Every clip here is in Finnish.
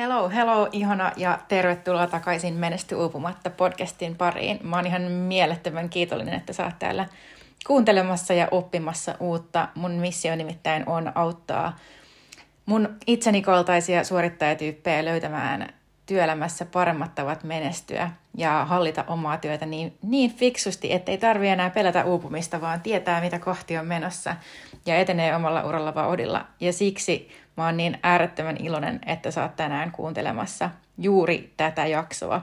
Hello, hello, ihana ja tervetuloa takaisin Menesty uupumatta podcastin pariin. Mä oon ihan mielettömän kiitollinen, että sä oot täällä kuuntelemassa ja oppimassa uutta. Mun missio nimittäin on auttaa mun itseni kaltaisia suorittajatyyppejä löytämään työelämässä paremmat tavat menestyä ja hallita omaa työtä niin, niin fiksusti, ettei tarvi enää pelätä uupumista, vaan tietää, mitä kohti on menossa ja etenee omalla uralla vauhdilla. Ja siksi mä oon niin äärettömän iloinen, että sä oot tänään kuuntelemassa juuri tätä jaksoa.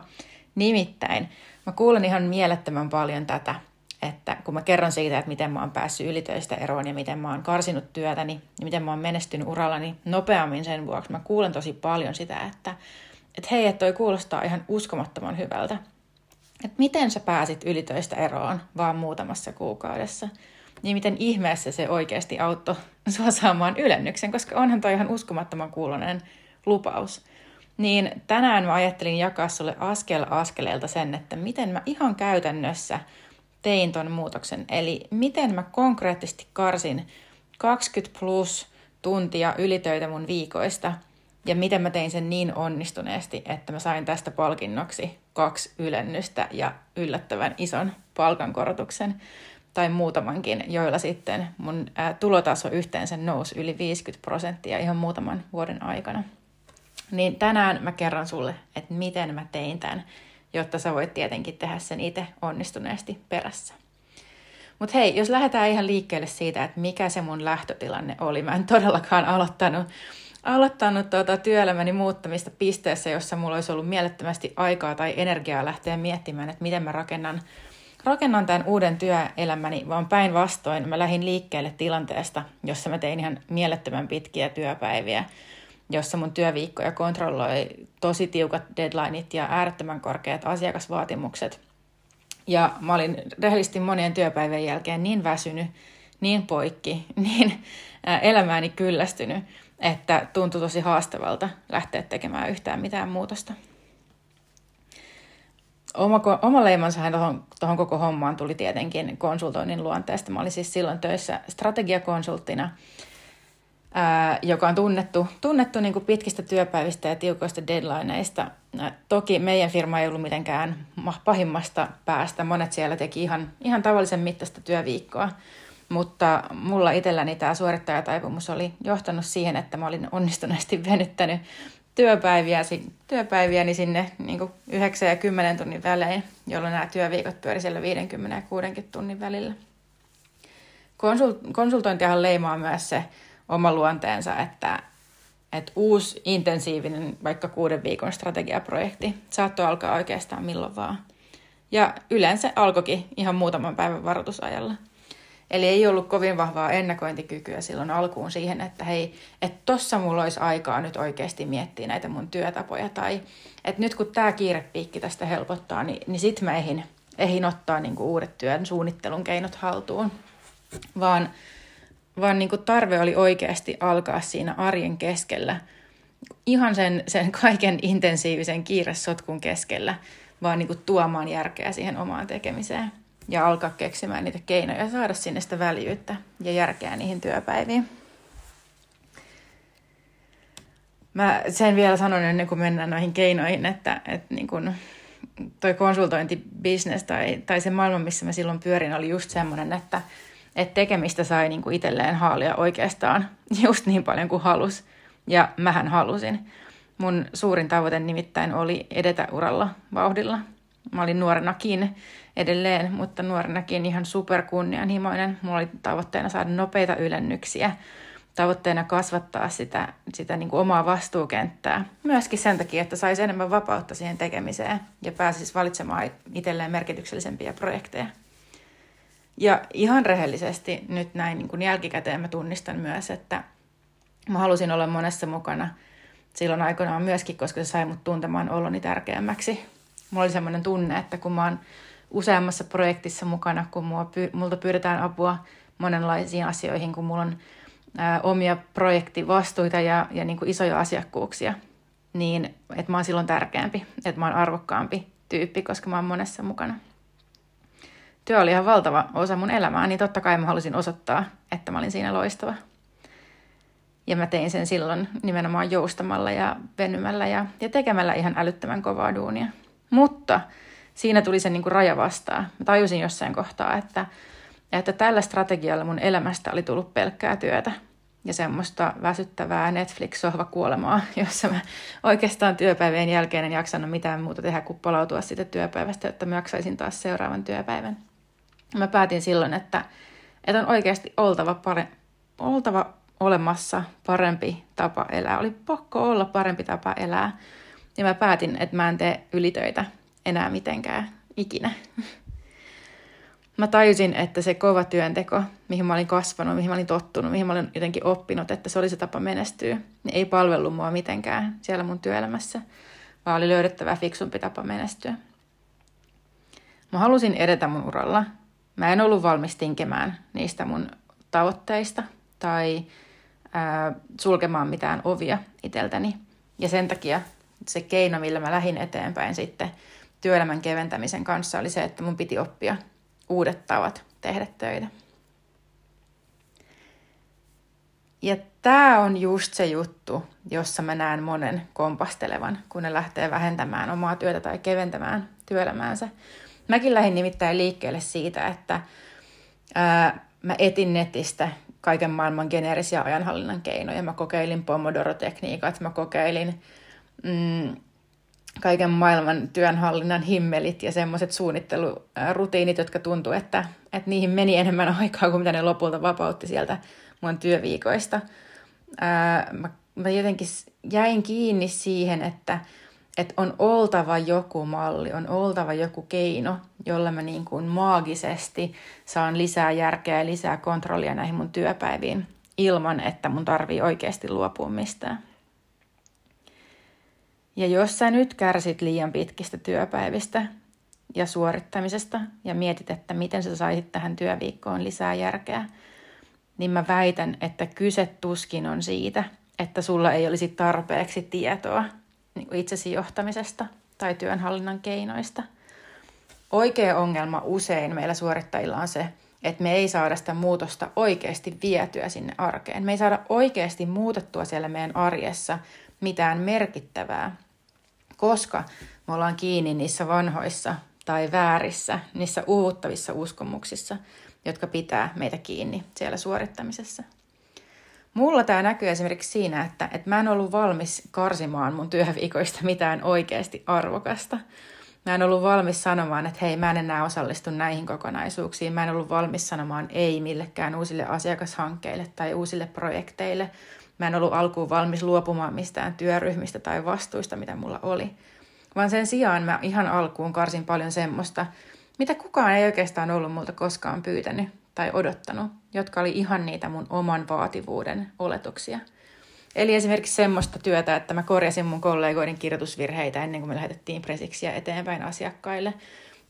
Nimittäin mä kuulen ihan mielettömän paljon tätä, että kun mä kerron siitä, että miten mä oon päässyt ylitöistä eroon ja miten mä oon karsinut työtäni ja miten mä oon menestynyt urallani nopeammin sen vuoksi, mä kuulen tosi paljon sitä, että että hei, että toi kuulostaa ihan uskomattoman hyvältä. Että miten sä pääsit ylitöistä eroon vaan muutamassa kuukaudessa? Niin miten ihmeessä se oikeasti auttoi sua saamaan ylennyksen, koska onhan toi ihan uskomattoman kuulonen lupaus. Niin tänään mä ajattelin jakaa sulle askel askeleelta sen, että miten mä ihan käytännössä tein ton muutoksen. Eli miten mä konkreettisesti karsin 20 plus tuntia ylitöitä mun viikoista – ja miten mä tein sen niin onnistuneesti, että mä sain tästä palkinnoksi kaksi ylennystä ja yllättävän ison palkankorotuksen tai muutamankin, joilla sitten mun tulotaso yhteensä nousi yli 50 prosenttia ihan muutaman vuoden aikana. Niin tänään mä kerron sulle, että miten mä tein tämän, jotta sä voit tietenkin tehdä sen itse onnistuneesti perässä. Mutta hei, jos lähdetään ihan liikkeelle siitä, että mikä se mun lähtötilanne oli. Mä en todellakaan aloittanut aloittanut tuota työelämäni muuttamista pisteessä, jossa mulla olisi ollut mielettömästi aikaa tai energiaa lähteä miettimään, että miten mä rakennan, rakennan tämän uuden työelämäni, vaan päinvastoin mä lähdin liikkeelle tilanteesta, jossa mä tein ihan mielettömän pitkiä työpäiviä, jossa mun työviikkoja kontrolloi tosi tiukat deadlineit ja äärettömän korkeat asiakasvaatimukset. Ja mä olin rehellisesti monien työpäivien jälkeen niin väsynyt, niin poikki, niin elämääni kyllästynyt, että tuntui tosi haastavalta lähteä tekemään yhtään mitään muutosta. Oma, oma leimansahan tuohon, tuohon koko hommaan tuli tietenkin konsultoinnin luonteesta. Mä olin siis silloin töissä strategiakonsulttina, ää, joka on tunnettu, tunnettu niin pitkistä työpäivistä ja tiukoista deadlineista. Toki meidän firma ei ollut mitenkään pahimmasta päästä. Monet siellä teki ihan, ihan tavallisen mittaista työviikkoa. Mutta mulla itselläni tämä suorittajataipumus oli johtanut siihen, että mä olin onnistuneesti venyttänyt työpäiviä, työpäiviäni sinne niin 9 ja 10 tunnin välein, jolloin nämä työviikot pyöri siellä 50 ja 60 tunnin välillä. Konsult- konsultointiahan leimaa myös se oma luonteensa, että, että uusi intensiivinen vaikka kuuden viikon strategiaprojekti saattoi alkaa oikeastaan milloin vaan. Ja yleensä alkoikin ihan muutaman päivän varoitusajalla – Eli ei ollut kovin vahvaa ennakointikykyä silloin alkuun siihen, että hei, että tossa mulla olisi aikaa nyt oikeasti miettiä näitä mun työtapoja. Tai että nyt kun tämä kiirepiikki tästä helpottaa, niin, niin sit mä ehin, ehin ottaa niinku uudet työn suunnittelun keinot haltuun. Vaan, vaan niinku tarve oli oikeasti alkaa siinä arjen keskellä, ihan sen, sen kaiken intensiivisen kiiresotkun keskellä, vaan niinku tuomaan järkeä siihen omaan tekemiseen ja alkaa keksimään niitä keinoja saada sinne sitä väljyyttä ja järkeä niihin työpäiviin. Mä sen vielä sanon ennen kuin mennään noihin keinoihin, että, että niin kun toi konsultointibisnes tai, tai se maailma, missä mä silloin pyörin, oli just semmoinen, että, että tekemistä sai niin kuin itselleen haalia oikeastaan just niin paljon kuin halus. Ja mähän halusin. Mun suurin tavoite nimittäin oli edetä uralla vauhdilla. Mä olin nuorenakin edelleen, mutta nuorenakin ihan superkunnianhimoinen. Mulla oli tavoitteena saada nopeita ylennyksiä, tavoitteena kasvattaa sitä, sitä niin kuin omaa vastuukenttää. Myöskin sen takia, että saisi enemmän vapautta siihen tekemiseen ja pääsisi valitsemaan itselleen merkityksellisempiä projekteja. Ja ihan rehellisesti nyt näin niin kuin jälkikäteen mä tunnistan myös, että mä halusin olla monessa mukana silloin aikoinaan myöskin, koska se sai mut tuntemaan oloni tärkeämmäksi. Mulla oli semmoinen tunne, että kun mä oon useammassa projektissa mukana, kun mua, multa pyydetään apua monenlaisiin asioihin, kun mulla on ää, omia projektivastuita ja, ja niin kuin isoja asiakkuuksia, niin että mä oon silloin tärkeämpi, että mä oon arvokkaampi tyyppi, koska mä oon monessa mukana. Työ oli ihan valtava osa mun elämää, niin totta kai mä halusin osoittaa, että mä olin siinä loistava. Ja mä tein sen silloin nimenomaan joustamalla ja venymällä ja, ja tekemällä ihan älyttömän kovaa duunia. Mutta siinä tuli se niin kuin raja vastaan. Mä tajusin jossain kohtaa, että, että tällä strategialla mun elämästä oli tullut pelkkää työtä ja semmoista väsyttävää Netflix-sohvakuolemaa, jossa mä oikeastaan työpäivien jälkeen en jaksanut mitään muuta tehdä kuin palautua siitä työpäivästä, että mä jaksaisin taas seuraavan työpäivän. Mä päätin silloin, että, että on oikeasti oltava, pare, oltava olemassa parempi tapa elää. Oli pakko olla parempi tapa elää. Ja mä päätin, että mä en tee ylitöitä enää mitenkään ikinä. Mä tajusin, että se kova työnteko, mihin mä olin kasvanut, mihin mä olin tottunut, mihin mä olin jotenkin oppinut, että se oli se tapa menestyä, niin ei palvellut mua mitenkään siellä mun työelämässä, vaan oli löydettävä fiksumpi tapa menestyä. Mä halusin edetä mun uralla. Mä en ollut valmis tinkemään niistä mun tavoitteista tai ää, sulkemaan mitään ovia iteltäni. Ja sen takia se keino, millä mä lähdin eteenpäin sitten työelämän keventämisen kanssa, oli se, että mun piti oppia uudet tavat tehdä töitä. Ja tämä on just se juttu, jossa mä näen monen kompastelevan, kun ne lähtee vähentämään omaa työtä tai keventämään työelämäänsä. Mäkin lähdin nimittäin liikkeelle siitä, että ää, mä etin netistä kaiken maailman geneerisiä ajanhallinnan keinoja. Mä kokeilin Pomodoro-tekniikat, mä kokeilin mm, kaiken maailman työnhallinnan himmelit ja semmoiset suunnittelurutiinit, jotka tuntuu, että, että niihin meni enemmän aikaa kuin mitä ne lopulta vapautti sieltä mun työviikoista. Mä, mä jotenkin jäin kiinni siihen, että, että on oltava joku malli, on oltava joku keino, jolla mä niin kuin maagisesti saan lisää järkeä ja lisää kontrollia näihin mun työpäiviin ilman, että mun tarvii oikeasti luopua mistään. Ja jos sä nyt kärsit liian pitkistä työpäivistä ja suorittamisesta ja mietit, että miten sä saisit tähän työviikkoon lisää järkeä, niin mä väitän, että kyse tuskin on siitä, että sulla ei olisi tarpeeksi tietoa niin itsesi johtamisesta tai työnhallinnan keinoista. Oikea ongelma usein meillä suorittajilla on se, että me ei saada sitä muutosta oikeasti vietyä sinne arkeen. Me ei saada oikeasti muutettua siellä meidän arjessa mitään merkittävää, koska me ollaan kiinni niissä vanhoissa tai väärissä, niissä uuvuttavissa uskomuksissa, jotka pitää meitä kiinni siellä suorittamisessa. Mulla tämä näkyy esimerkiksi siinä, että, että mä en ollut valmis karsimaan mun työviikoista mitään oikeasti arvokasta. Mä en ollut valmis sanomaan, että hei, mä en enää osallistu näihin kokonaisuuksiin. Mä en ollut valmis sanomaan ei millekään uusille asiakashankkeille tai uusille projekteille. Mä en ollut alkuun valmis luopumaan mistään työryhmistä tai vastuista, mitä mulla oli. Vaan sen sijaan mä ihan alkuun karsin paljon semmoista, mitä kukaan ei oikeastaan ollut multa koskaan pyytänyt tai odottanut, jotka oli ihan niitä mun oman vaativuuden oletuksia. Eli esimerkiksi semmoista työtä, että mä korjasin mun kollegoiden kirjoitusvirheitä ennen kuin me lähetettiin presiksiä eteenpäin asiakkaille.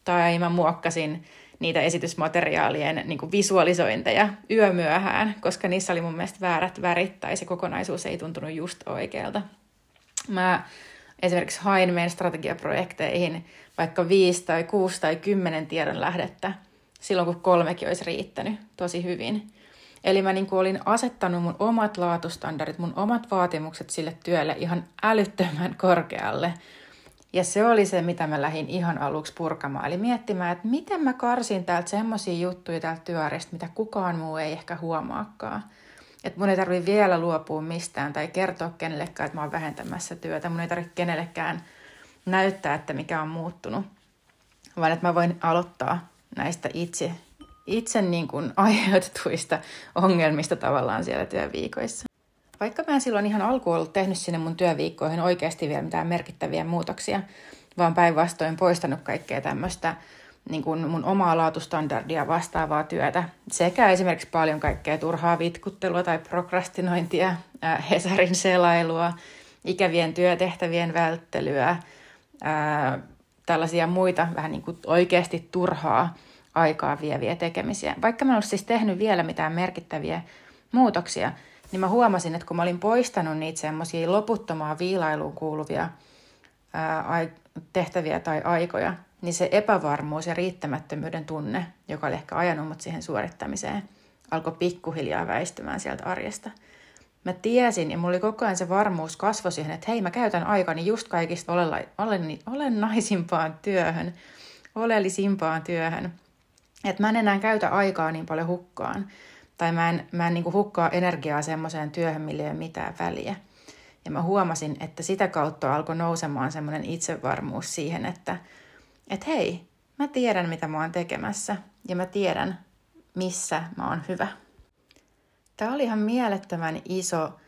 Tai mä muokkasin niitä esitysmateriaalien niin kuin visualisointeja yömyöhään, koska niissä oli mun mielestä väärät värit tai se kokonaisuus ei tuntunut just oikealta. Mä esimerkiksi hain meidän strategiaprojekteihin vaikka viisi tai kuusi tai kymmenen tiedon lähdettä silloin, kun kolmekin olisi riittänyt tosi hyvin. Eli mä niin kuin olin asettanut mun omat laatustandardit, mun omat vaatimukset sille työlle ihan älyttömän korkealle – ja se oli se, mitä mä lähdin ihan aluksi purkamaan. Eli miettimään, että miten mä karsin täältä semmoisia juttuja täältä työarjesta, mitä kukaan muu ei ehkä huomaakaan. Että mun ei tarvi vielä luopua mistään tai kertoa kenellekään, että mä oon vähentämässä työtä. Mun ei tarvitse kenellekään näyttää, että mikä on muuttunut. Vaan että mä voin aloittaa näistä itse, itse niin kuin aiheutetuista ongelmista tavallaan siellä työviikoissa. Vaikka mä en silloin ihan alkuun ollut tehnyt sinne mun työviikkoihin oikeasti vielä mitään merkittäviä muutoksia, vaan päinvastoin poistanut kaikkea tämmöistä niin kuin mun omaa laatustandardia vastaavaa työtä, sekä esimerkiksi paljon kaikkea turhaa vitkuttelua tai prokrastinointia, äh, Hesarin selailua, ikävien työtehtävien välttelyä, äh, tällaisia muita vähän niin kuin oikeasti turhaa aikaa vieviä tekemisiä. Vaikka mä en olisi siis tehnyt vielä mitään merkittäviä muutoksia, niin mä huomasin, että kun mä olin poistanut niitä semmoisia loputtomaan viilailuun kuuluvia ää, tehtäviä tai aikoja, niin se epävarmuus ja riittämättömyyden tunne, joka oli ehkä ajanut mut siihen suorittamiseen, alkoi pikkuhiljaa väistymään sieltä arjesta. mä tiesin ja mulla oli koko ajan se varmuus kasvo siihen, että hei mä käytän aikani just kaikista olennaisimpaan työhön, oleellisimpaan työhön. Että mä en enää käytä aikaa niin paljon hukkaan. Tai mä en, mä en niin hukkaa energiaa semmoiseen työhön, millä ei ole mitään väliä. Ja mä huomasin, että sitä kautta alkoi nousemaan semmoinen itsevarmuus siihen, että et hei, mä tiedän mitä mä oon tekemässä ja mä tiedän missä mä oon hyvä. Tämä oli ihan mielettömän iso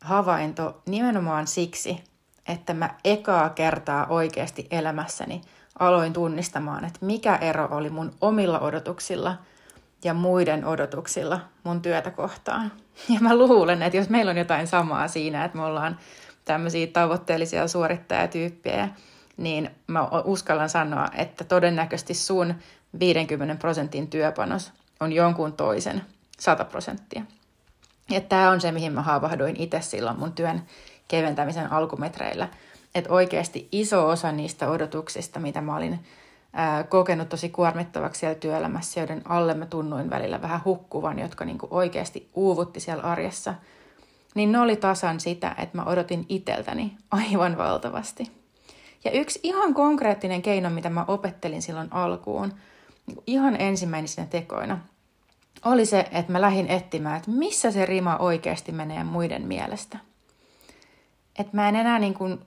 havainto nimenomaan siksi, että mä ekaa kertaa oikeasti elämässäni aloin tunnistamaan, että mikä ero oli mun omilla odotuksilla ja muiden odotuksilla mun työtä kohtaan. Ja mä luulen, että jos meillä on jotain samaa siinä, että me ollaan tämmöisiä tavoitteellisia suorittajatyyppejä, niin mä uskallan sanoa, että todennäköisesti sun 50 prosentin työpanos on jonkun toisen 100 prosenttia. Ja tämä on se, mihin mä havahduin itse silloin mun työn keventämisen alkumetreillä. Että oikeasti iso osa niistä odotuksista, mitä mä olin kokenut tosi kuormittavaksi siellä työelämässä, joiden alle mä tunnuin välillä vähän hukkuvan, jotka niinku oikeasti uuvutti siellä arjessa, niin ne oli tasan sitä, että mä odotin iteltäni aivan valtavasti. Ja yksi ihan konkreettinen keino, mitä mä opettelin silloin alkuun, niin ihan ensimmäisenä tekoina, oli se, että mä lähdin etsimään, että missä se rima oikeasti menee muiden mielestä. Että mä en enää niin kuin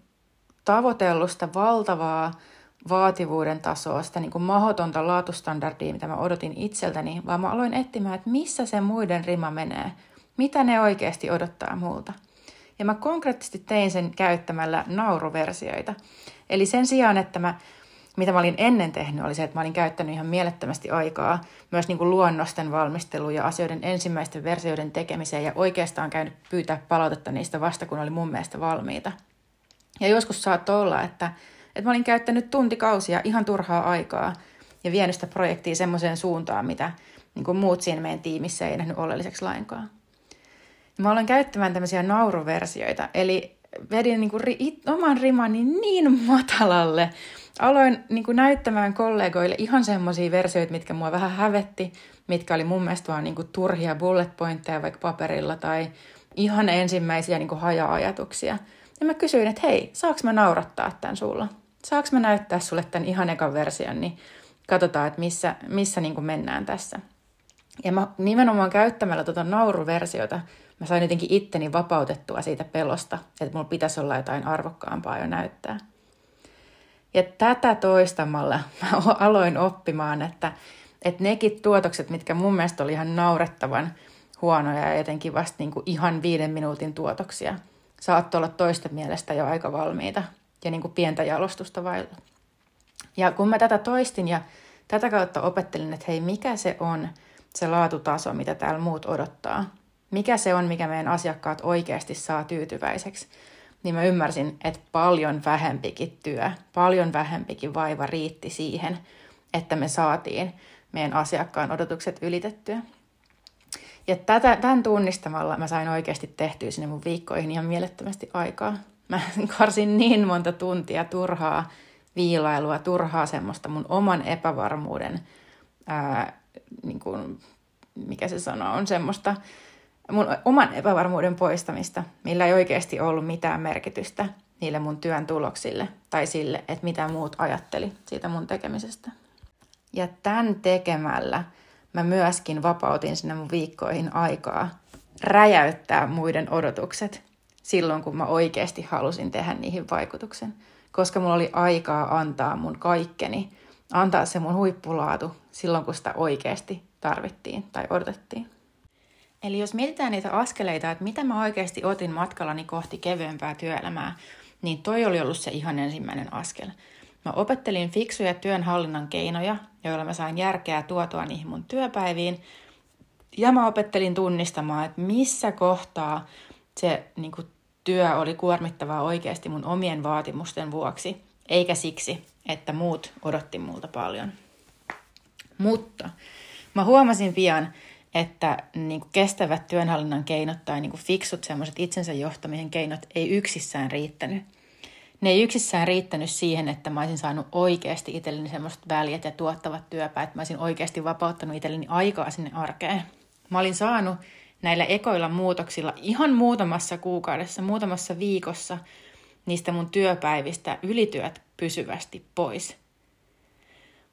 tavoitellut sitä valtavaa vaativuuden tasoa, sitä niin kuin mahdotonta laatustandardia, mitä mä odotin itseltäni, vaan mä aloin etsimään, että missä se muiden rima menee, mitä ne oikeasti odottaa multa. Ja mä konkreettisesti tein sen käyttämällä nauruversioita. Eli sen sijaan, että mä mitä mä olin ennen tehnyt, oli se, että mä olin käyttänyt ihan mielettömästi aikaa myös niin kuin luonnosten valmisteluun ja asioiden ensimmäisten versioiden tekemiseen ja oikeastaan käynyt pyytää palautetta niistä vasta, kun oli mun mielestä valmiita. Ja joskus saattoi olla, että, että mä olin käyttänyt tuntikausia ihan turhaa aikaa ja vienyt sitä projektia semmoiseen suuntaan, mitä niin kuin muut siinä meidän tiimissä ei nähnyt oleelliseksi lainkaan. Ja mä olen käyttämään tämmöisiä nauruversioita, eli vedin niin kuin ri, oman rimani niin matalalle, aloin niin kuin näyttämään kollegoille ihan semmoisia versioita, mitkä mua vähän hävetti, mitkä oli mun mielestä vaan niin kuin turhia bullet pointteja vaikka paperilla tai ihan ensimmäisiä niin kuin haja-ajatuksia. Ja mä kysyin, että hei, saaks mä naurattaa tämän sulla? Saaks mä näyttää sulle tämän ihan ekan version, niin katsotaan, että missä, missä niin kuin mennään tässä. Ja mä nimenomaan käyttämällä tuota nauruversiota mä sain jotenkin itteni vapautettua siitä pelosta, että mulla pitäisi olla jotain arvokkaampaa jo näyttää. Ja tätä toistamalla mä aloin oppimaan, että, että nekin tuotokset, mitkä mun mielestä oli ihan naurettavan huonoja ja jotenkin vasta niin kuin ihan viiden minuutin tuotoksia, saattoi olla toista mielestä jo aika valmiita ja niin kuin pientä jalostusta vailla. Ja kun mä tätä toistin ja tätä kautta opettelin, että hei, mikä se on se laatutaso, mitä täällä muut odottaa, mikä se on, mikä meidän asiakkaat oikeasti saa tyytyväiseksi, niin mä ymmärsin, että paljon vähempikin työ, paljon vähempikin vaiva riitti siihen, että me saatiin meidän asiakkaan odotukset ylitettyä. Ja tätä, tämän tunnistamalla mä sain oikeasti tehtyä sinne mun viikkoihin ihan mielettömästi aikaa. Mä karsin niin monta tuntia turhaa viilailua, turhaa semmoista mun oman epävarmuuden, ää, niin kuin, mikä se sanoo, on semmoista mun oman epävarmuuden poistamista, millä ei oikeasti ollut mitään merkitystä niille mun työn tuloksille tai sille, että mitä muut ajatteli siitä mun tekemisestä. Ja tämän tekemällä mä myöskin vapautin sinne mun viikkoihin aikaa räjäyttää muiden odotukset silloin, kun mä oikeasti halusin tehdä niihin vaikutuksen. Koska mulla oli aikaa antaa mun kaikkeni, antaa se mun huippulaatu silloin, kun sitä oikeasti tarvittiin tai odotettiin. Eli jos mietitään niitä askeleita, että mitä mä oikeasti otin matkallani kohti kevyempää työelämää, niin toi oli ollut se ihan ensimmäinen askel. Mä opettelin fiksuja työnhallinnan keinoja, joilla mä sain järkeä tuotua niihin mun työpäiviin. Ja mä opettelin tunnistamaan, että missä kohtaa se niin kuin, työ oli kuormittavaa oikeasti mun omien vaatimusten vuoksi, eikä siksi, että muut odotti multa paljon. Mutta mä huomasin pian, että niin kuin kestävät työnhallinnan keinot tai niin kuin fiksut semmoiset itsensä johtamisen keinot ei yksissään riittänyt. Ne ei yksissään riittänyt siihen, että mä olisin saanut oikeasti itselleni semmoiset väliät ja tuottavat työpäät. Mä olisin oikeasti vapauttanut itselleni aikaa sinne arkeen. Mä olin saanut näillä ekoilla muutoksilla ihan muutamassa kuukaudessa, muutamassa viikossa niistä mun työpäivistä ylityöt pysyvästi pois.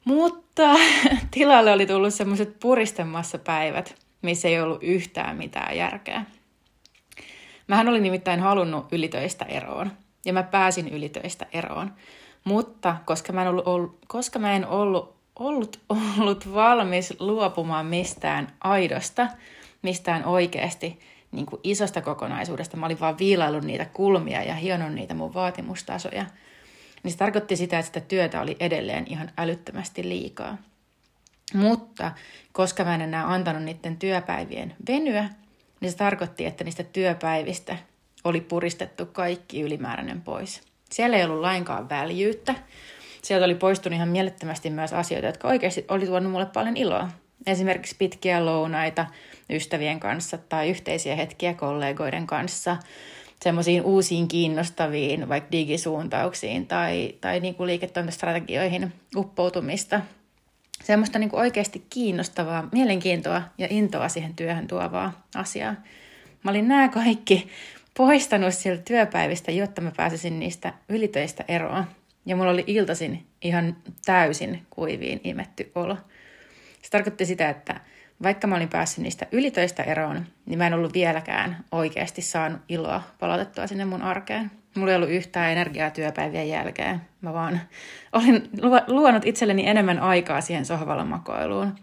Mutta tilalle oli tullut semmoiset puristemassa päivät, missä ei ollut yhtään mitään järkeä. Mähän olin nimittäin halunnut ylitöistä eroon, ja mä pääsin ylitöistä eroon. Mutta koska mä en, ollut, ollut, koska mä en ollut, ollut, ollut valmis luopumaan mistään aidosta, mistään oikeasti niin kuin isosta kokonaisuudesta, mä olin vaan viilaillut niitä kulmia ja hionut niitä mun vaatimustasoja, niin se tarkoitti sitä, että sitä työtä oli edelleen ihan älyttömästi liikaa. Mutta koska mä en enää antanut niiden työpäivien venyä, niin se tarkoitti, että niistä työpäivistä oli puristettu kaikki ylimääräinen pois. Siellä ei ollut lainkaan väljyyttä. Sieltä oli poistunut ihan mielettömästi myös asioita, jotka oikeasti oli tuonut mulle paljon iloa. Esimerkiksi pitkiä lounaita ystävien kanssa tai yhteisiä hetkiä kollegoiden kanssa, semmoisiin uusiin kiinnostaviin vaikka digisuuntauksiin tai, tai niin kuin liiketoimintastrategioihin uppoutumista. Semmoista niin kuin oikeasti kiinnostavaa, mielenkiintoa ja intoa siihen työhön tuovaa asiaa. Mä olin nämä kaikki poistanut sieltä työpäivistä, jotta mä pääsisin niistä ylitöistä eroon. Ja mulla oli iltasin ihan täysin kuiviin imetty olo. Se tarkoitti sitä, että vaikka mä olin päässyt niistä ylitöistä eroon, niin mä en ollut vieläkään oikeasti saanut iloa palautettua sinne mun arkeen. Mulla ei ollut yhtään energiaa työpäivien jälkeen. Mä vaan olin luonut itselleni enemmän aikaa siihen sohvalla makoiluun.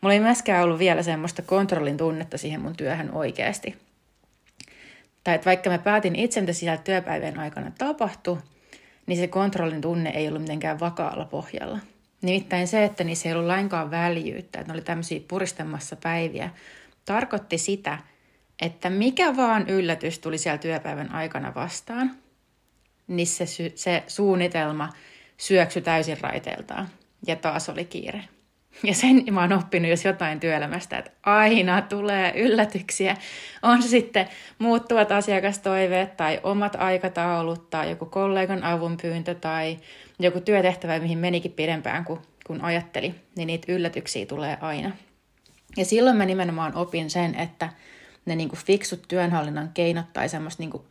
Mulla ei myöskään ollut vielä semmoista kontrollin tunnetta siihen mun työhön oikeasti. Tai että vaikka mä päätin itse, mitä siellä työpäivien aikana tapahtui, niin se kontrollin tunne ei ollut mitenkään vakaalla pohjalla. Nimittäin se, että niissä ei ollut lainkaan väljyyttä, että ne oli tämmöisiä puristamassa päiviä, tarkoitti sitä, että mikä vaan yllätys tuli siellä työpäivän aikana vastaan, niin se, se suunnitelma syöksy täysin raiteiltaan ja taas oli kiire. Ja sen mä oon oppinut jos jotain työelämästä, että aina tulee yllätyksiä. On se sitten muuttuvat asiakastoiveet tai omat aikataulut tai joku kollegan avunpyyntö tai joku työtehtävä, mihin menikin pidempään kuin kun ajatteli, niin niitä yllätyksiä tulee aina. Ja silloin mä nimenomaan opin sen, että ne niinku fiksut työnhallinnan keinot tai semmoiset niinku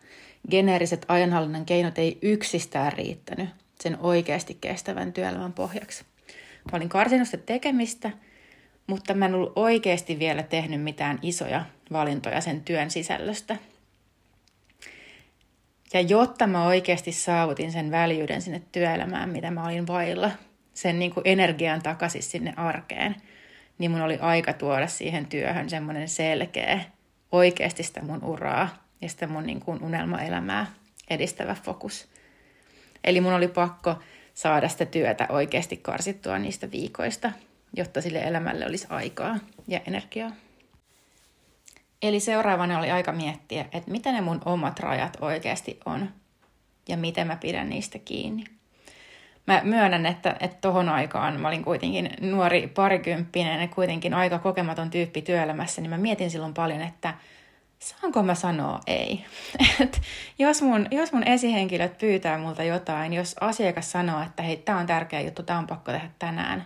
geneeriset ajanhallinnan keinot ei yksistään riittänyt sen oikeasti kestävän työelämän pohjaksi. Karsinut sitä tekemistä, mutta mä en ollut oikeasti vielä tehnyt mitään isoja valintoja sen työn sisällöstä. Ja jotta mä oikeasti saavutin sen väljyyden sinne työelämään, mitä mä olin vailla, sen niin kuin energian takaisin sinne arkeen, niin mun oli aika tuoda siihen työhön semmoinen selkeä, oikeasti sitä mun uraa ja sitä mun niin kuin unelmaelämää edistävä fokus. Eli mun oli pakko saada sitä työtä oikeasti karsittua niistä viikoista, jotta sille elämälle olisi aikaa ja energiaa. Eli seuraavana oli aika miettiä, että mitä ne mun omat rajat oikeasti on ja miten mä pidän niistä kiinni. Mä myönnän, että, että tohon aikaan mä olin kuitenkin nuori parikymppinen ja kuitenkin aika kokematon tyyppi työelämässä, niin mä mietin silloin paljon, että – saanko mä sanoa ei? Et jos, mun, jos mun esihenkilöt pyytää multa jotain, jos asiakas sanoo, että hei, tämä on tärkeä juttu, tämä on pakko tehdä tänään,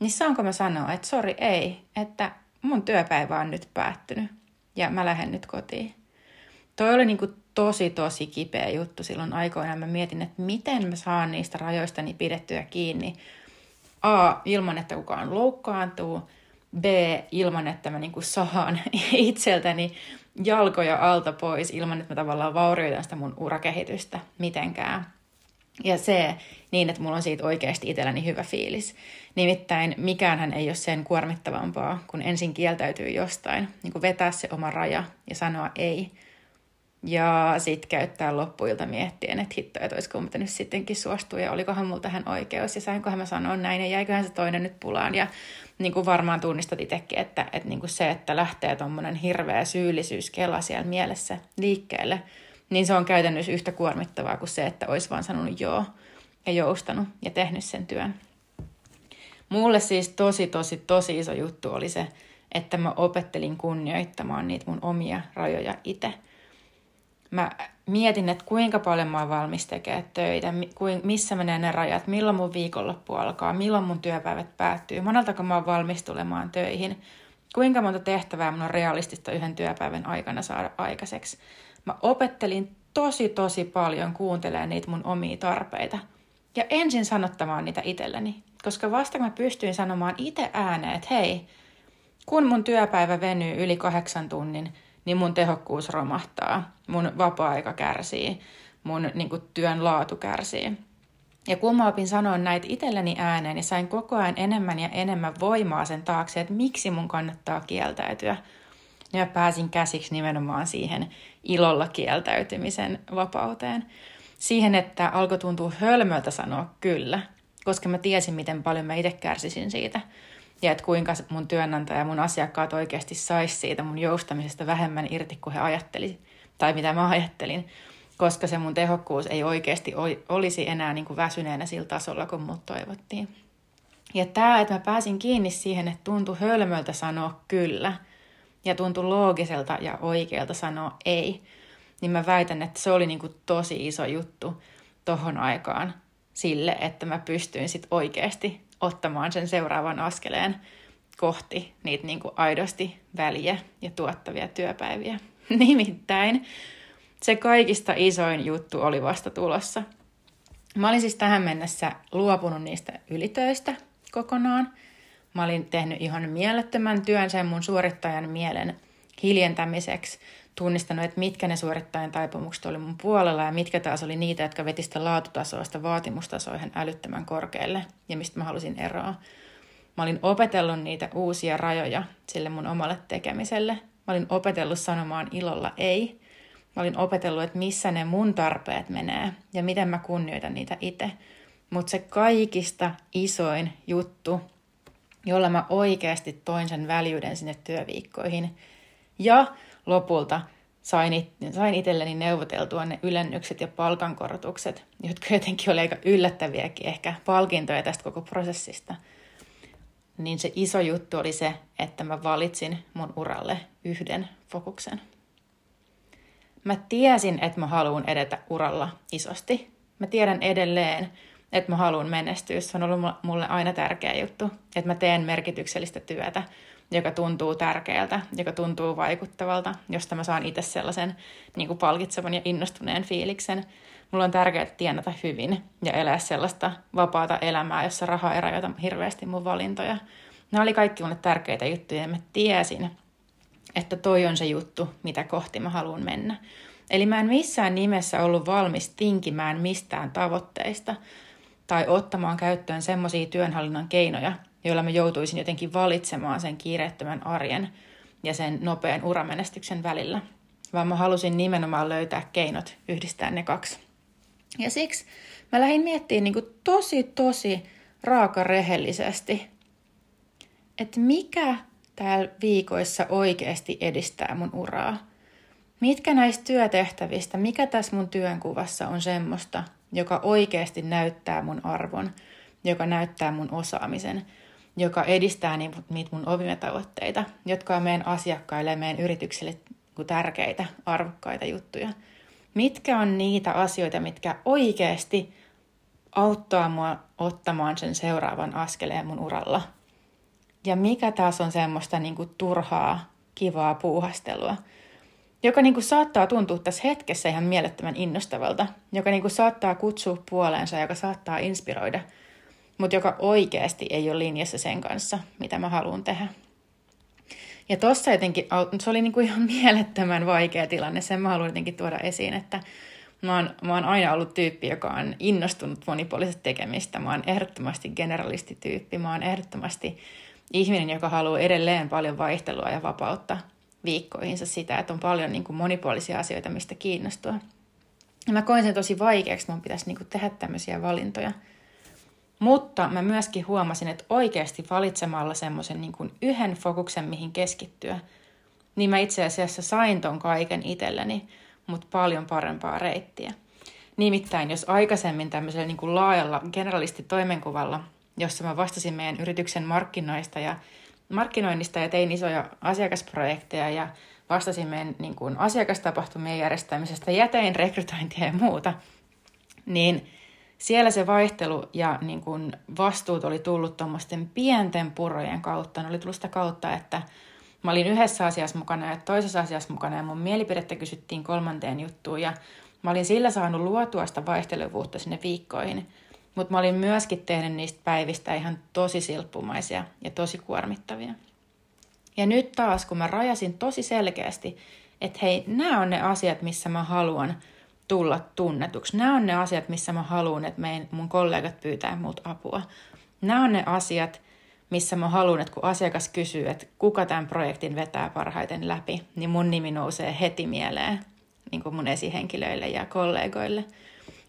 niin saanko mä sanoa, että sori, ei, että mun työpäivä on nyt päättynyt ja mä lähden nyt kotiin. Toi oli niinku tosi, tosi kipeä juttu silloin aikoinaan. Mä mietin, että miten mä saan niistä rajoistani pidettyä kiinni. A, ilman että kukaan loukkaantuu. B, ilman että mä niinku saan itseltäni jalkoja alta pois ilman, että mä tavallaan vaurioitan sitä mun urakehitystä mitenkään. Ja se niin, että mulla on siitä oikeasti itselläni hyvä fiilis. Nimittäin mikäänhän ei ole sen kuormittavampaa, kun ensin kieltäytyy jostain, niin kuin vetää se oma raja ja sanoa ei. Ja sitten käyttää loppuilta miettien, että hitto, että olisiko mun nyt sittenkin suostua ja olikohan mulla tähän oikeus ja sainkohan mä sanoa näin ja jäiköhän se toinen nyt pulaan. Ja niin kuin varmaan tunnistat itsekin, että, että niin kuin se, että lähtee tuommoinen hirveä syyllisyyskela siellä mielessä liikkeelle, niin se on käytännössä yhtä kuormittavaa kuin se, että olisi vaan sanonut joo ja joustanut ja tehnyt sen työn. Mulle siis tosi, tosi, tosi iso juttu oli se, että mä opettelin kunnioittamaan niitä mun omia rajoja itse. Mä mietin, että kuinka paljon mä oon valmis tekemään töitä, missä menee ne rajat, milloin mun viikonloppu alkaa, milloin mun työpäivät päättyy, moneltako mä oon valmis tulemaan töihin, Kuinka monta tehtävää mun on realistista yhden työpäivän aikana saada aikaiseksi. Mä opettelin tosi tosi paljon kuuntelemaan niitä mun omia tarpeita. Ja ensin sanottamaan niitä itselleni. Koska vasta kun mä pystyin sanomaan itse ääneen, että hei, kun mun työpäivä venyy yli kahdeksan tunnin, niin mun tehokkuus romahtaa, mun vapaa-aika kärsii, mun niin kuin, työn laatu kärsii. Ja kun mä opin sanoa näitä itselleni ääneen, niin sain koko ajan enemmän ja enemmän voimaa sen taakse, että miksi mun kannattaa kieltäytyä. Ja pääsin käsiksi nimenomaan siihen ilolla kieltäytymisen vapauteen. Siihen, että alkoi tuntua hölmöltä sanoa kyllä, koska mä tiesin, miten paljon mä itse kärsisin siitä. Ja että kuinka mun työnantaja ja mun asiakkaat oikeasti sais siitä mun joustamisesta vähemmän irti kuin he ajatteli, tai mitä mä ajattelin koska se mun tehokkuus ei oikeasti olisi enää niin kuin väsyneenä sillä tasolla, kun mut toivottiin. Ja tämä, että mä pääsin kiinni siihen, että tuntui hölmöltä sanoa kyllä ja tuntui loogiselta ja oikealta sanoa ei, niin mä väitän, että se oli niin kuin tosi iso juttu tohon aikaan sille, että mä pystyin sit oikeasti ottamaan sen seuraavan askeleen kohti niitä niin kuin aidosti väliä ja tuottavia työpäiviä. Nimittäin se kaikista isoin juttu oli vasta tulossa. Mä olin siis tähän mennessä luopunut niistä ylitöistä kokonaan. Mä olin tehnyt ihan mielettömän työn sen mun suorittajan mielen hiljentämiseksi, tunnistanut, että mitkä ne suorittajan taipumukset oli mun puolella ja mitkä taas oli niitä, jotka veti sitä laatutasoista vaatimustasoihin älyttömän korkealle ja mistä mä halusin eroa. Mä olin opetellut niitä uusia rajoja sille mun omalle tekemiselle. Mä olin opetellut sanomaan ilolla ei Mä olin opetellut, että missä ne mun tarpeet menee ja miten mä kunnioitan niitä itse. Mutta se kaikista isoin juttu, jolla mä oikeasti toin sen väljyyden sinne työviikkoihin. Ja lopulta sain, sain itselleni neuvoteltua ne ylennykset ja palkankorotukset, jotka jotenkin oli aika yllättäviäkin ehkä palkintoja tästä koko prosessista. Niin se iso juttu oli se, että mä valitsin mun uralle yhden fokuksen. Mä tiesin, että mä haluan edetä uralla isosti. Mä tiedän edelleen, että mä haluan menestyä. Se on ollut mulle aina tärkeä juttu, että mä teen merkityksellistä työtä, joka tuntuu tärkeältä, joka tuntuu vaikuttavalta, josta mä saan itse sellaisen niin kuin palkitsevan ja innostuneen fiiliksen. Mulla on tärkeää tienata hyvin ja elää sellaista vapaata elämää, jossa raha ei rajoita hirveästi mun valintoja. Nämä oli kaikki mulle tärkeitä juttuja ja mä tiesin, että toi on se juttu, mitä kohti mä haluan mennä. Eli mä en missään nimessä ollut valmis tinkimään mistään tavoitteista tai ottamaan käyttöön semmoisia työnhallinnan keinoja, joilla mä joutuisin jotenkin valitsemaan sen kiireettömän arjen ja sen nopean uramenestyksen välillä, vaan mä halusin nimenomaan löytää keinot yhdistää ne kaksi. Ja siksi mä lähdin miettimään niin tosi, tosi raaka rehellisesti, että mikä täällä viikoissa oikeasti edistää mun uraa? Mitkä näistä työtehtävistä, mikä tässä mun työnkuvassa on semmoista, joka oikeasti näyttää mun arvon, joka näyttää mun osaamisen, joka edistää niitä mun omia tavoitteita, jotka on meidän asiakkaille ja meidän yrityksille tärkeitä, arvokkaita juttuja. Mitkä on niitä asioita, mitkä oikeasti auttaa mua ottamaan sen seuraavan askeleen mun uralla ja mikä taas on semmoista niin kuin turhaa, kivaa puuhastelua, joka niin kuin saattaa tuntua tässä hetkessä ihan mielettömän innostavalta, joka niin kuin saattaa kutsua puoleensa, joka saattaa inspiroida, mutta joka oikeasti ei ole linjassa sen kanssa, mitä mä haluan tehdä. Ja tossa jotenkin, se oli niin kuin ihan mielettömän vaikea tilanne, sen mä haluan jotenkin tuoda esiin, että mä oon, mä oon aina ollut tyyppi, joka on innostunut monipuolisesta tekemistä. Mä oon ehdottomasti generalistityyppi, mä oon ehdottomasti ihminen, joka haluaa edelleen paljon vaihtelua ja vapautta viikkoihinsa sitä, että on paljon niin kuin monipuolisia asioita, mistä kiinnostua. Ja mä koin sen tosi vaikeaksi, mun pitäisi niin kuin tehdä tämmöisiä valintoja. Mutta mä myöskin huomasin, että oikeasti valitsemalla semmoisen niin yhden fokuksen, mihin keskittyä, niin mä itse asiassa sain ton kaiken itselleni, mutta paljon parempaa reittiä. Nimittäin, jos aikaisemmin tämmöisellä niin kuin laajalla generalisti-toimenkuvalla jossa mä vastasin meidän yrityksen markkinoista ja markkinoinnista ja tein isoja asiakasprojekteja ja vastasin meidän niin kuin, asiakastapahtumien järjestämisestä ja tein rekrytointia ja muuta, niin siellä se vaihtelu ja niin kuin, vastuut oli tullut tuommoisten pienten purojen kautta. Ne oli tullut sitä kautta, että Mä olin yhdessä asiassa mukana ja toisessa asiassa mukana ja mun mielipidettä kysyttiin kolmanteen juttuun ja mä olin sillä saanut luotua sitä vaihtelevuutta sinne viikkoihin. Mutta mä olin myöskin tehnyt niistä päivistä ihan tosi silppumaisia ja tosi kuormittavia. Ja nyt taas, kun mä rajasin tosi selkeästi, että hei, nämä on ne asiat, missä mä haluan tulla tunnetuksi. Nämä on ne asiat, missä mä haluan, että mein, mun kollegat pyytää multa apua. Nämä on ne asiat, missä mä haluan, että kun asiakas kysyy, että kuka tämän projektin vetää parhaiten läpi, niin mun nimi nousee heti mieleen niin kuin mun esihenkilöille ja kollegoille.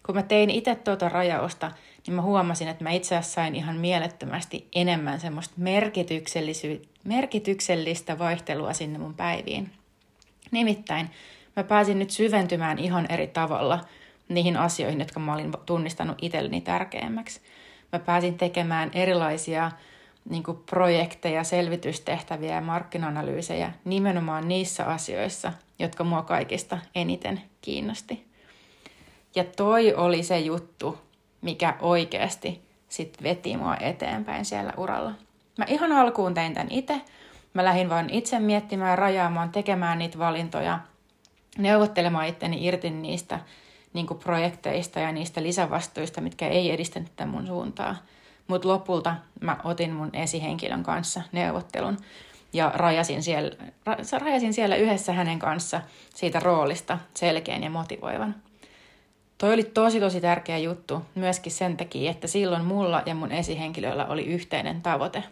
Kun mä tein itse tuota rajausta, niin mä huomasin, että mä itse asiassa sain ihan mielettömästi enemmän semmoista merkityksellistä vaihtelua sinne mun päiviin. Nimittäin mä pääsin nyt syventymään ihan eri tavalla niihin asioihin, jotka mä olin tunnistanut itselleni tärkeämmäksi. Mä pääsin tekemään erilaisia niin kuin projekteja, selvitystehtäviä ja markkinoanalyysejä nimenomaan niissä asioissa, jotka mua kaikista eniten kiinnosti. Ja toi oli se juttu, mikä oikeasti sit veti mua eteenpäin siellä uralla. Mä ihan alkuun tein tämän itse. Mä lähdin vaan itse miettimään, rajaamaan, tekemään niitä valintoja, neuvottelemaan itteni irti niistä niin projekteista ja niistä lisävastuista, mitkä ei edistänyt tätä mun suuntaa – mutta lopulta mä otin mun esihenkilön kanssa neuvottelun ja rajasin siellä, rajasin siellä yhdessä hänen kanssa siitä roolista selkeän ja motivoivan. Toi oli tosi tosi tärkeä juttu myöskin sen takia, että silloin mulla ja mun esihenkilöllä oli yhteinen tavoite.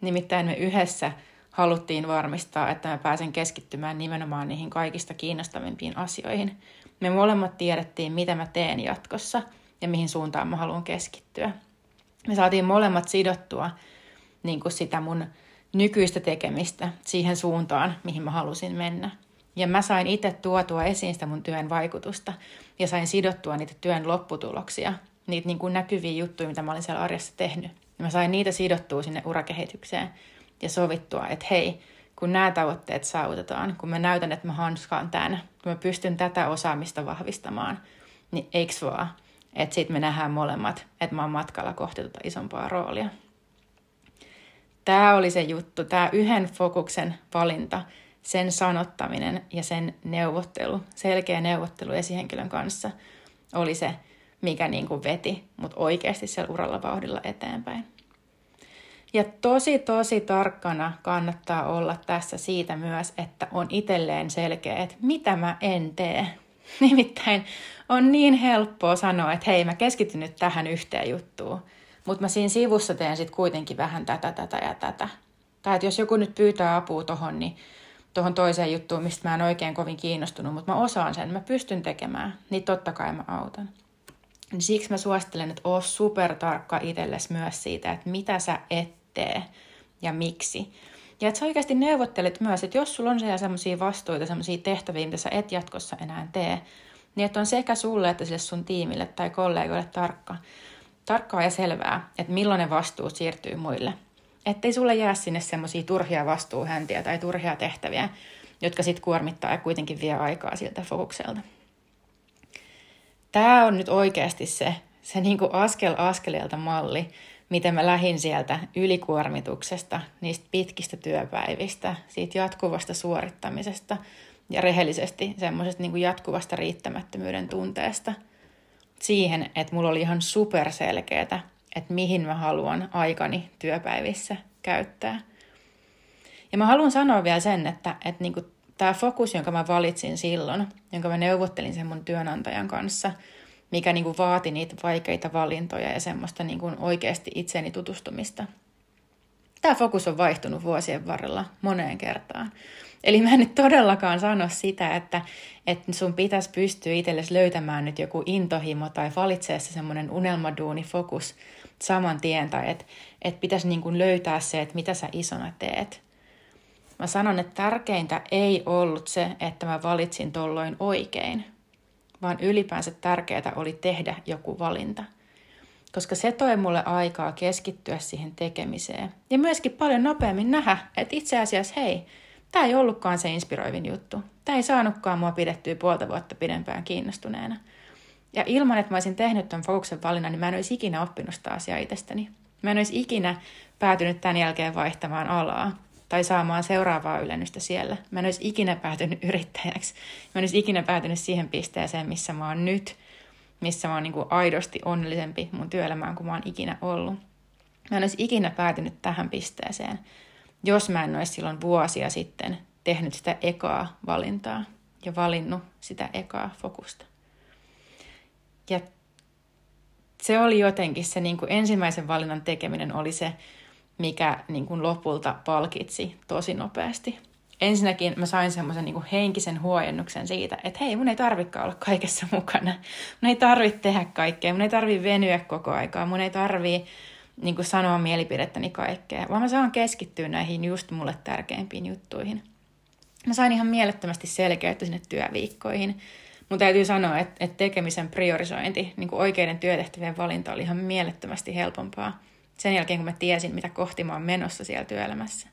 Nimittäin me yhdessä haluttiin varmistaa, että mä pääsen keskittymään nimenomaan niihin kaikista kiinnostavimpiin asioihin. Me molemmat tiedettiin, mitä mä teen jatkossa ja mihin suuntaan mä haluan keskittyä me saatiin molemmat sidottua niin kuin sitä mun nykyistä tekemistä siihen suuntaan, mihin mä halusin mennä. Ja mä sain itse tuotua esiin sitä mun työn vaikutusta ja sain sidottua niitä työn lopputuloksia, niitä niin kuin näkyviä juttuja, mitä mä olin siellä arjessa tehnyt. Ja mä sain niitä sidottua sinne urakehitykseen ja sovittua, että hei, kun nämä tavoitteet saavutetaan, kun mä näytän, että mä hanskaan tämän, kun mä pystyn tätä osaamista vahvistamaan, niin eiks vaan, että sitten me nähdään molemmat, että mä oon matkalla kohti tuota isompaa roolia. Tämä oli se juttu, tämä yhden fokuksen valinta, sen sanottaminen ja sen neuvottelu, selkeä neuvottelu esihenkilön kanssa oli se, mikä niin kuin veti mut oikeasti siellä uralla vauhdilla eteenpäin. Ja tosi, tosi tarkkana kannattaa olla tässä siitä myös, että on itselleen selkeä, että mitä mä en tee. Nimittäin on niin helppoa sanoa, että hei, mä keskityn nyt tähän yhteen juttuun, mutta mä siinä sivussa teen sitten kuitenkin vähän tätä, tätä ja tätä. Tai että jos joku nyt pyytää apua tohon, niin tuohon toiseen juttuun, mistä mä en oikein kovin kiinnostunut, mutta mä osaan sen, mä pystyn tekemään, niin totta kai mä autan. Niin siksi mä suosittelen, että oo supertarkka itsellesi myös siitä, että mitä sä et tee ja miksi. Ja että sä oikeasti neuvottelet myös, että jos sulla on siellä sellaisia vastuita, sellaisia tehtäviä, mitä sä et jatkossa enää tee, niin että on sekä sulle että sille sun tiimille tai kollegoille tarkka, tarkkaa ja selvää, että millainen vastuu siirtyy muille. Ettei sulle jää sinne semmoisia turhia vastuuhäntiä tai turhia tehtäviä, jotka sitten kuormittaa ja kuitenkin vie aikaa siltä fokukselta. Tämä on nyt oikeasti se, se niinku askel askeleelta malli, miten mä lähdin sieltä ylikuormituksesta, niistä pitkistä työpäivistä, siitä jatkuvasta suorittamisesta ja rehellisesti semmoisesta niin jatkuvasta riittämättömyyden tunteesta siihen, että mulla oli ihan superselkeetä, että mihin mä haluan aikani työpäivissä käyttää. Ja mä haluan sanoa vielä sen, että, että niin tämä fokus, jonka mä valitsin silloin, jonka mä neuvottelin sen mun työnantajan kanssa – mikä niin kuin vaati niitä vaikeita valintoja ja semmoista niin kuin oikeasti itseeni tutustumista. Tämä fokus on vaihtunut vuosien varrella moneen kertaan. Eli mä en nyt todellakaan sano sitä, että, että sun pitäisi pystyä itsellesi löytämään nyt joku intohimo tai valitsee se semmoinen unelmaduuni fokus saman tien, tai että, että pitäisi niin kuin löytää se, että mitä sä isona teet. Mä sanon, että tärkeintä ei ollut se, että mä valitsin tolloin oikein, vaan ylipäänsä tärkeää oli tehdä joku valinta. Koska se toi mulle aikaa keskittyä siihen tekemiseen. Ja myöskin paljon nopeammin nähdä, että itse asiassa hei, tämä ei ollutkaan se inspiroivin juttu. Tämä ei saanutkaan mua pidettyä puolta vuotta pidempään kiinnostuneena. Ja ilman, että mä olisin tehnyt tuon fokuksen valinnan, niin mä en olisi ikinä oppinut sitä asiaa itsestäni. Mä en olisi ikinä päätynyt tämän jälkeen vaihtamaan alaa. Tai saamaan seuraavaa ylennystä siellä. Mä en olisi ikinä päätynyt yrittäjäksi. Mä en olisi ikinä päätynyt siihen pisteeseen, missä mä oon nyt, missä mä oon niin kuin aidosti onnellisempi mun työelämään kuin mä oon ikinä ollut. Mä en olisi ikinä päätynyt tähän pisteeseen, jos mä en olisi silloin vuosia sitten tehnyt sitä ekaa valintaa ja valinnut sitä ekaa fokusta. Ja se oli jotenkin se niin kuin ensimmäisen valinnan tekeminen oli se, mikä niin kuin lopulta palkitsi tosi nopeasti. Ensinnäkin mä sain semmoisen niin henkisen huojennuksen siitä, että hei, mun ei tarvikaan olla kaikessa mukana. Mun ei tarvitse tehdä kaikkea, mun ei tarvitse venyä koko aikaa, mun ei tarvitse niin kuin sanoa mielipidettäni kaikkea, vaan mä saan keskittyä näihin just mulle tärkeimpiin juttuihin. Mä sain ihan mielettömästi selkeyttä sinne työviikkoihin. Mutta täytyy sanoa, että, että tekemisen priorisointi, niin kuin oikeiden työtehtävien valinta oli ihan mielettömästi helpompaa sen jälkeen, kun mä tiesin, mitä kohti mä oon menossa siellä työelämässä.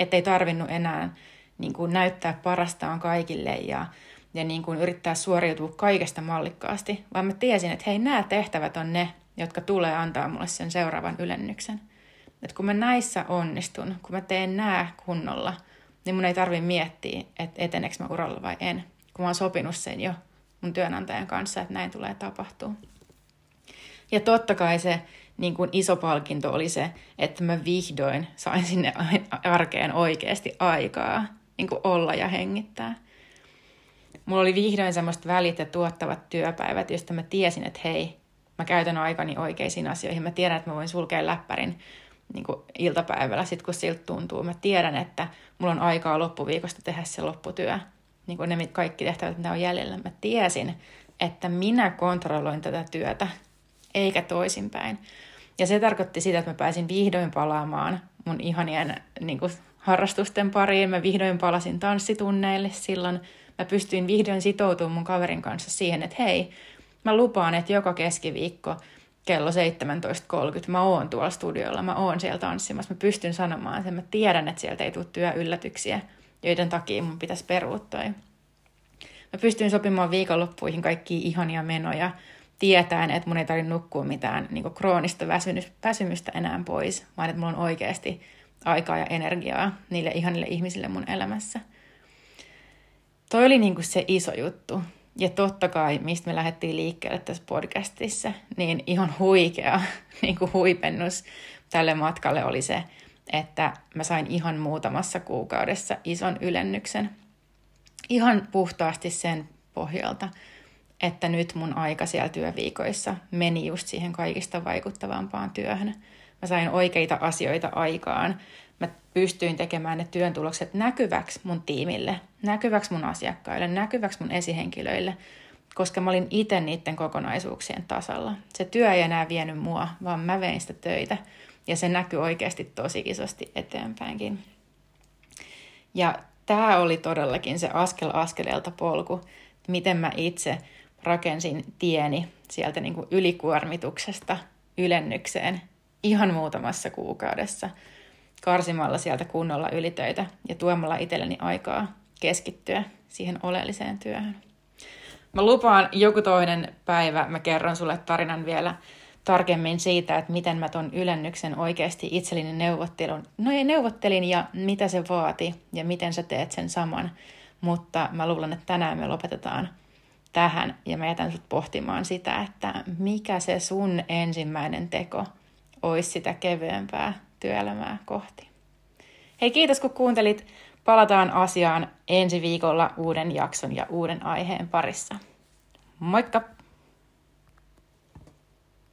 Että ei tarvinnut enää niin kuin näyttää parastaan kaikille ja, ja niin kuin yrittää suoriutua kaikesta mallikkaasti, vaan mä tiesin, että hei, nämä tehtävät on ne, jotka tulee antaa mulle sen seuraavan ylennyksen. Että kun mä näissä onnistun, kun mä teen nämä kunnolla, niin mun ei tarvi miettiä, että eteneekö mä uralla vai en, kun mä oon sopinut sen jo mun työnantajan kanssa, että näin tulee tapahtua. Ja totta kai se niin kuin iso palkinto oli se, että mä vihdoin sain sinne arkeen oikeasti aikaa niin kuin olla ja hengittää. Mulla oli vihdoin semmoista välit ja tuottavat työpäivät, joista mä tiesin, että hei, mä käytän aikani oikeisiin asioihin. Mä tiedän, että mä voin sulkea läppärin niin kuin iltapäivällä, sit kun siltä tuntuu. Mä tiedän, että mulla on aikaa loppuviikosta tehdä se lopputyö. Niin kuin ne kaikki tehtävät, mitä on jäljellä. Mä tiesin, että minä kontrolloin tätä työtä, eikä toisinpäin. Ja se tarkoitti sitä, että mä pääsin vihdoin palaamaan mun ihanien niin kuin, harrastusten pariin. Mä vihdoin palasin tanssitunneille silloin. Mä pystyin vihdoin sitoutumaan mun kaverin kanssa siihen, että hei, mä lupaan, että joka keskiviikko kello 17.30 mä oon tuolla studiolla, mä oon siellä tanssimassa. Mä pystyn sanomaan sen, mä tiedän, että sieltä ei tule työyllätyksiä, joiden takia mun pitäisi peruuttaa. Mä pystyin sopimaan viikonloppuihin kaikki ihania menoja, tietäen, että mun ei tarvitse nukkua mitään niin kroonista väsymystä enää pois, vaan että mulla on oikeasti aikaa ja energiaa niille ihanille ihmisille mun elämässä. Toi oli niin se iso juttu. Ja totta kai, mistä me lähdettiin liikkeelle tässä podcastissa, niin ihan huikea niin kuin huipennus tälle matkalle oli se, että mä sain ihan muutamassa kuukaudessa ison ylennyksen. Ihan puhtaasti sen pohjalta, että nyt mun aika siellä työviikoissa meni just siihen kaikista vaikuttavampaan työhön. Mä sain oikeita asioita aikaan. Mä pystyin tekemään ne työn tulokset näkyväksi mun tiimille, näkyväksi mun asiakkaille, näkyväksi mun esihenkilöille, koska mä olin itse niiden kokonaisuuksien tasalla. Se työ ei enää vienyt mua, vaan mä vein sitä töitä. Ja se näkyy oikeasti tosi isosti eteenpäinkin. Ja tämä oli todellakin se askel askeleelta polku, miten mä itse rakensin tieni sieltä niin kuin ylikuormituksesta ylennykseen ihan muutamassa kuukaudessa karsimalla sieltä kunnolla ylitöitä ja tuomalla itselleni aikaa keskittyä siihen oleelliseen työhön. Mä lupaan joku toinen päivä, mä kerron sulle tarinan vielä tarkemmin siitä, että miten mä ton ylennyksen oikeasti itselleni neuvottelun. No ei neuvottelin ja mitä se vaati ja miten sä teet sen saman. Mutta mä luulen, että tänään me lopetetaan tähän ja mä jätän sut pohtimaan sitä, että mikä se sun ensimmäinen teko olisi sitä kevyempää työelämää kohti. Hei kiitos kun kuuntelit. Palataan asiaan ensi viikolla uuden jakson ja uuden aiheen parissa. Moikka!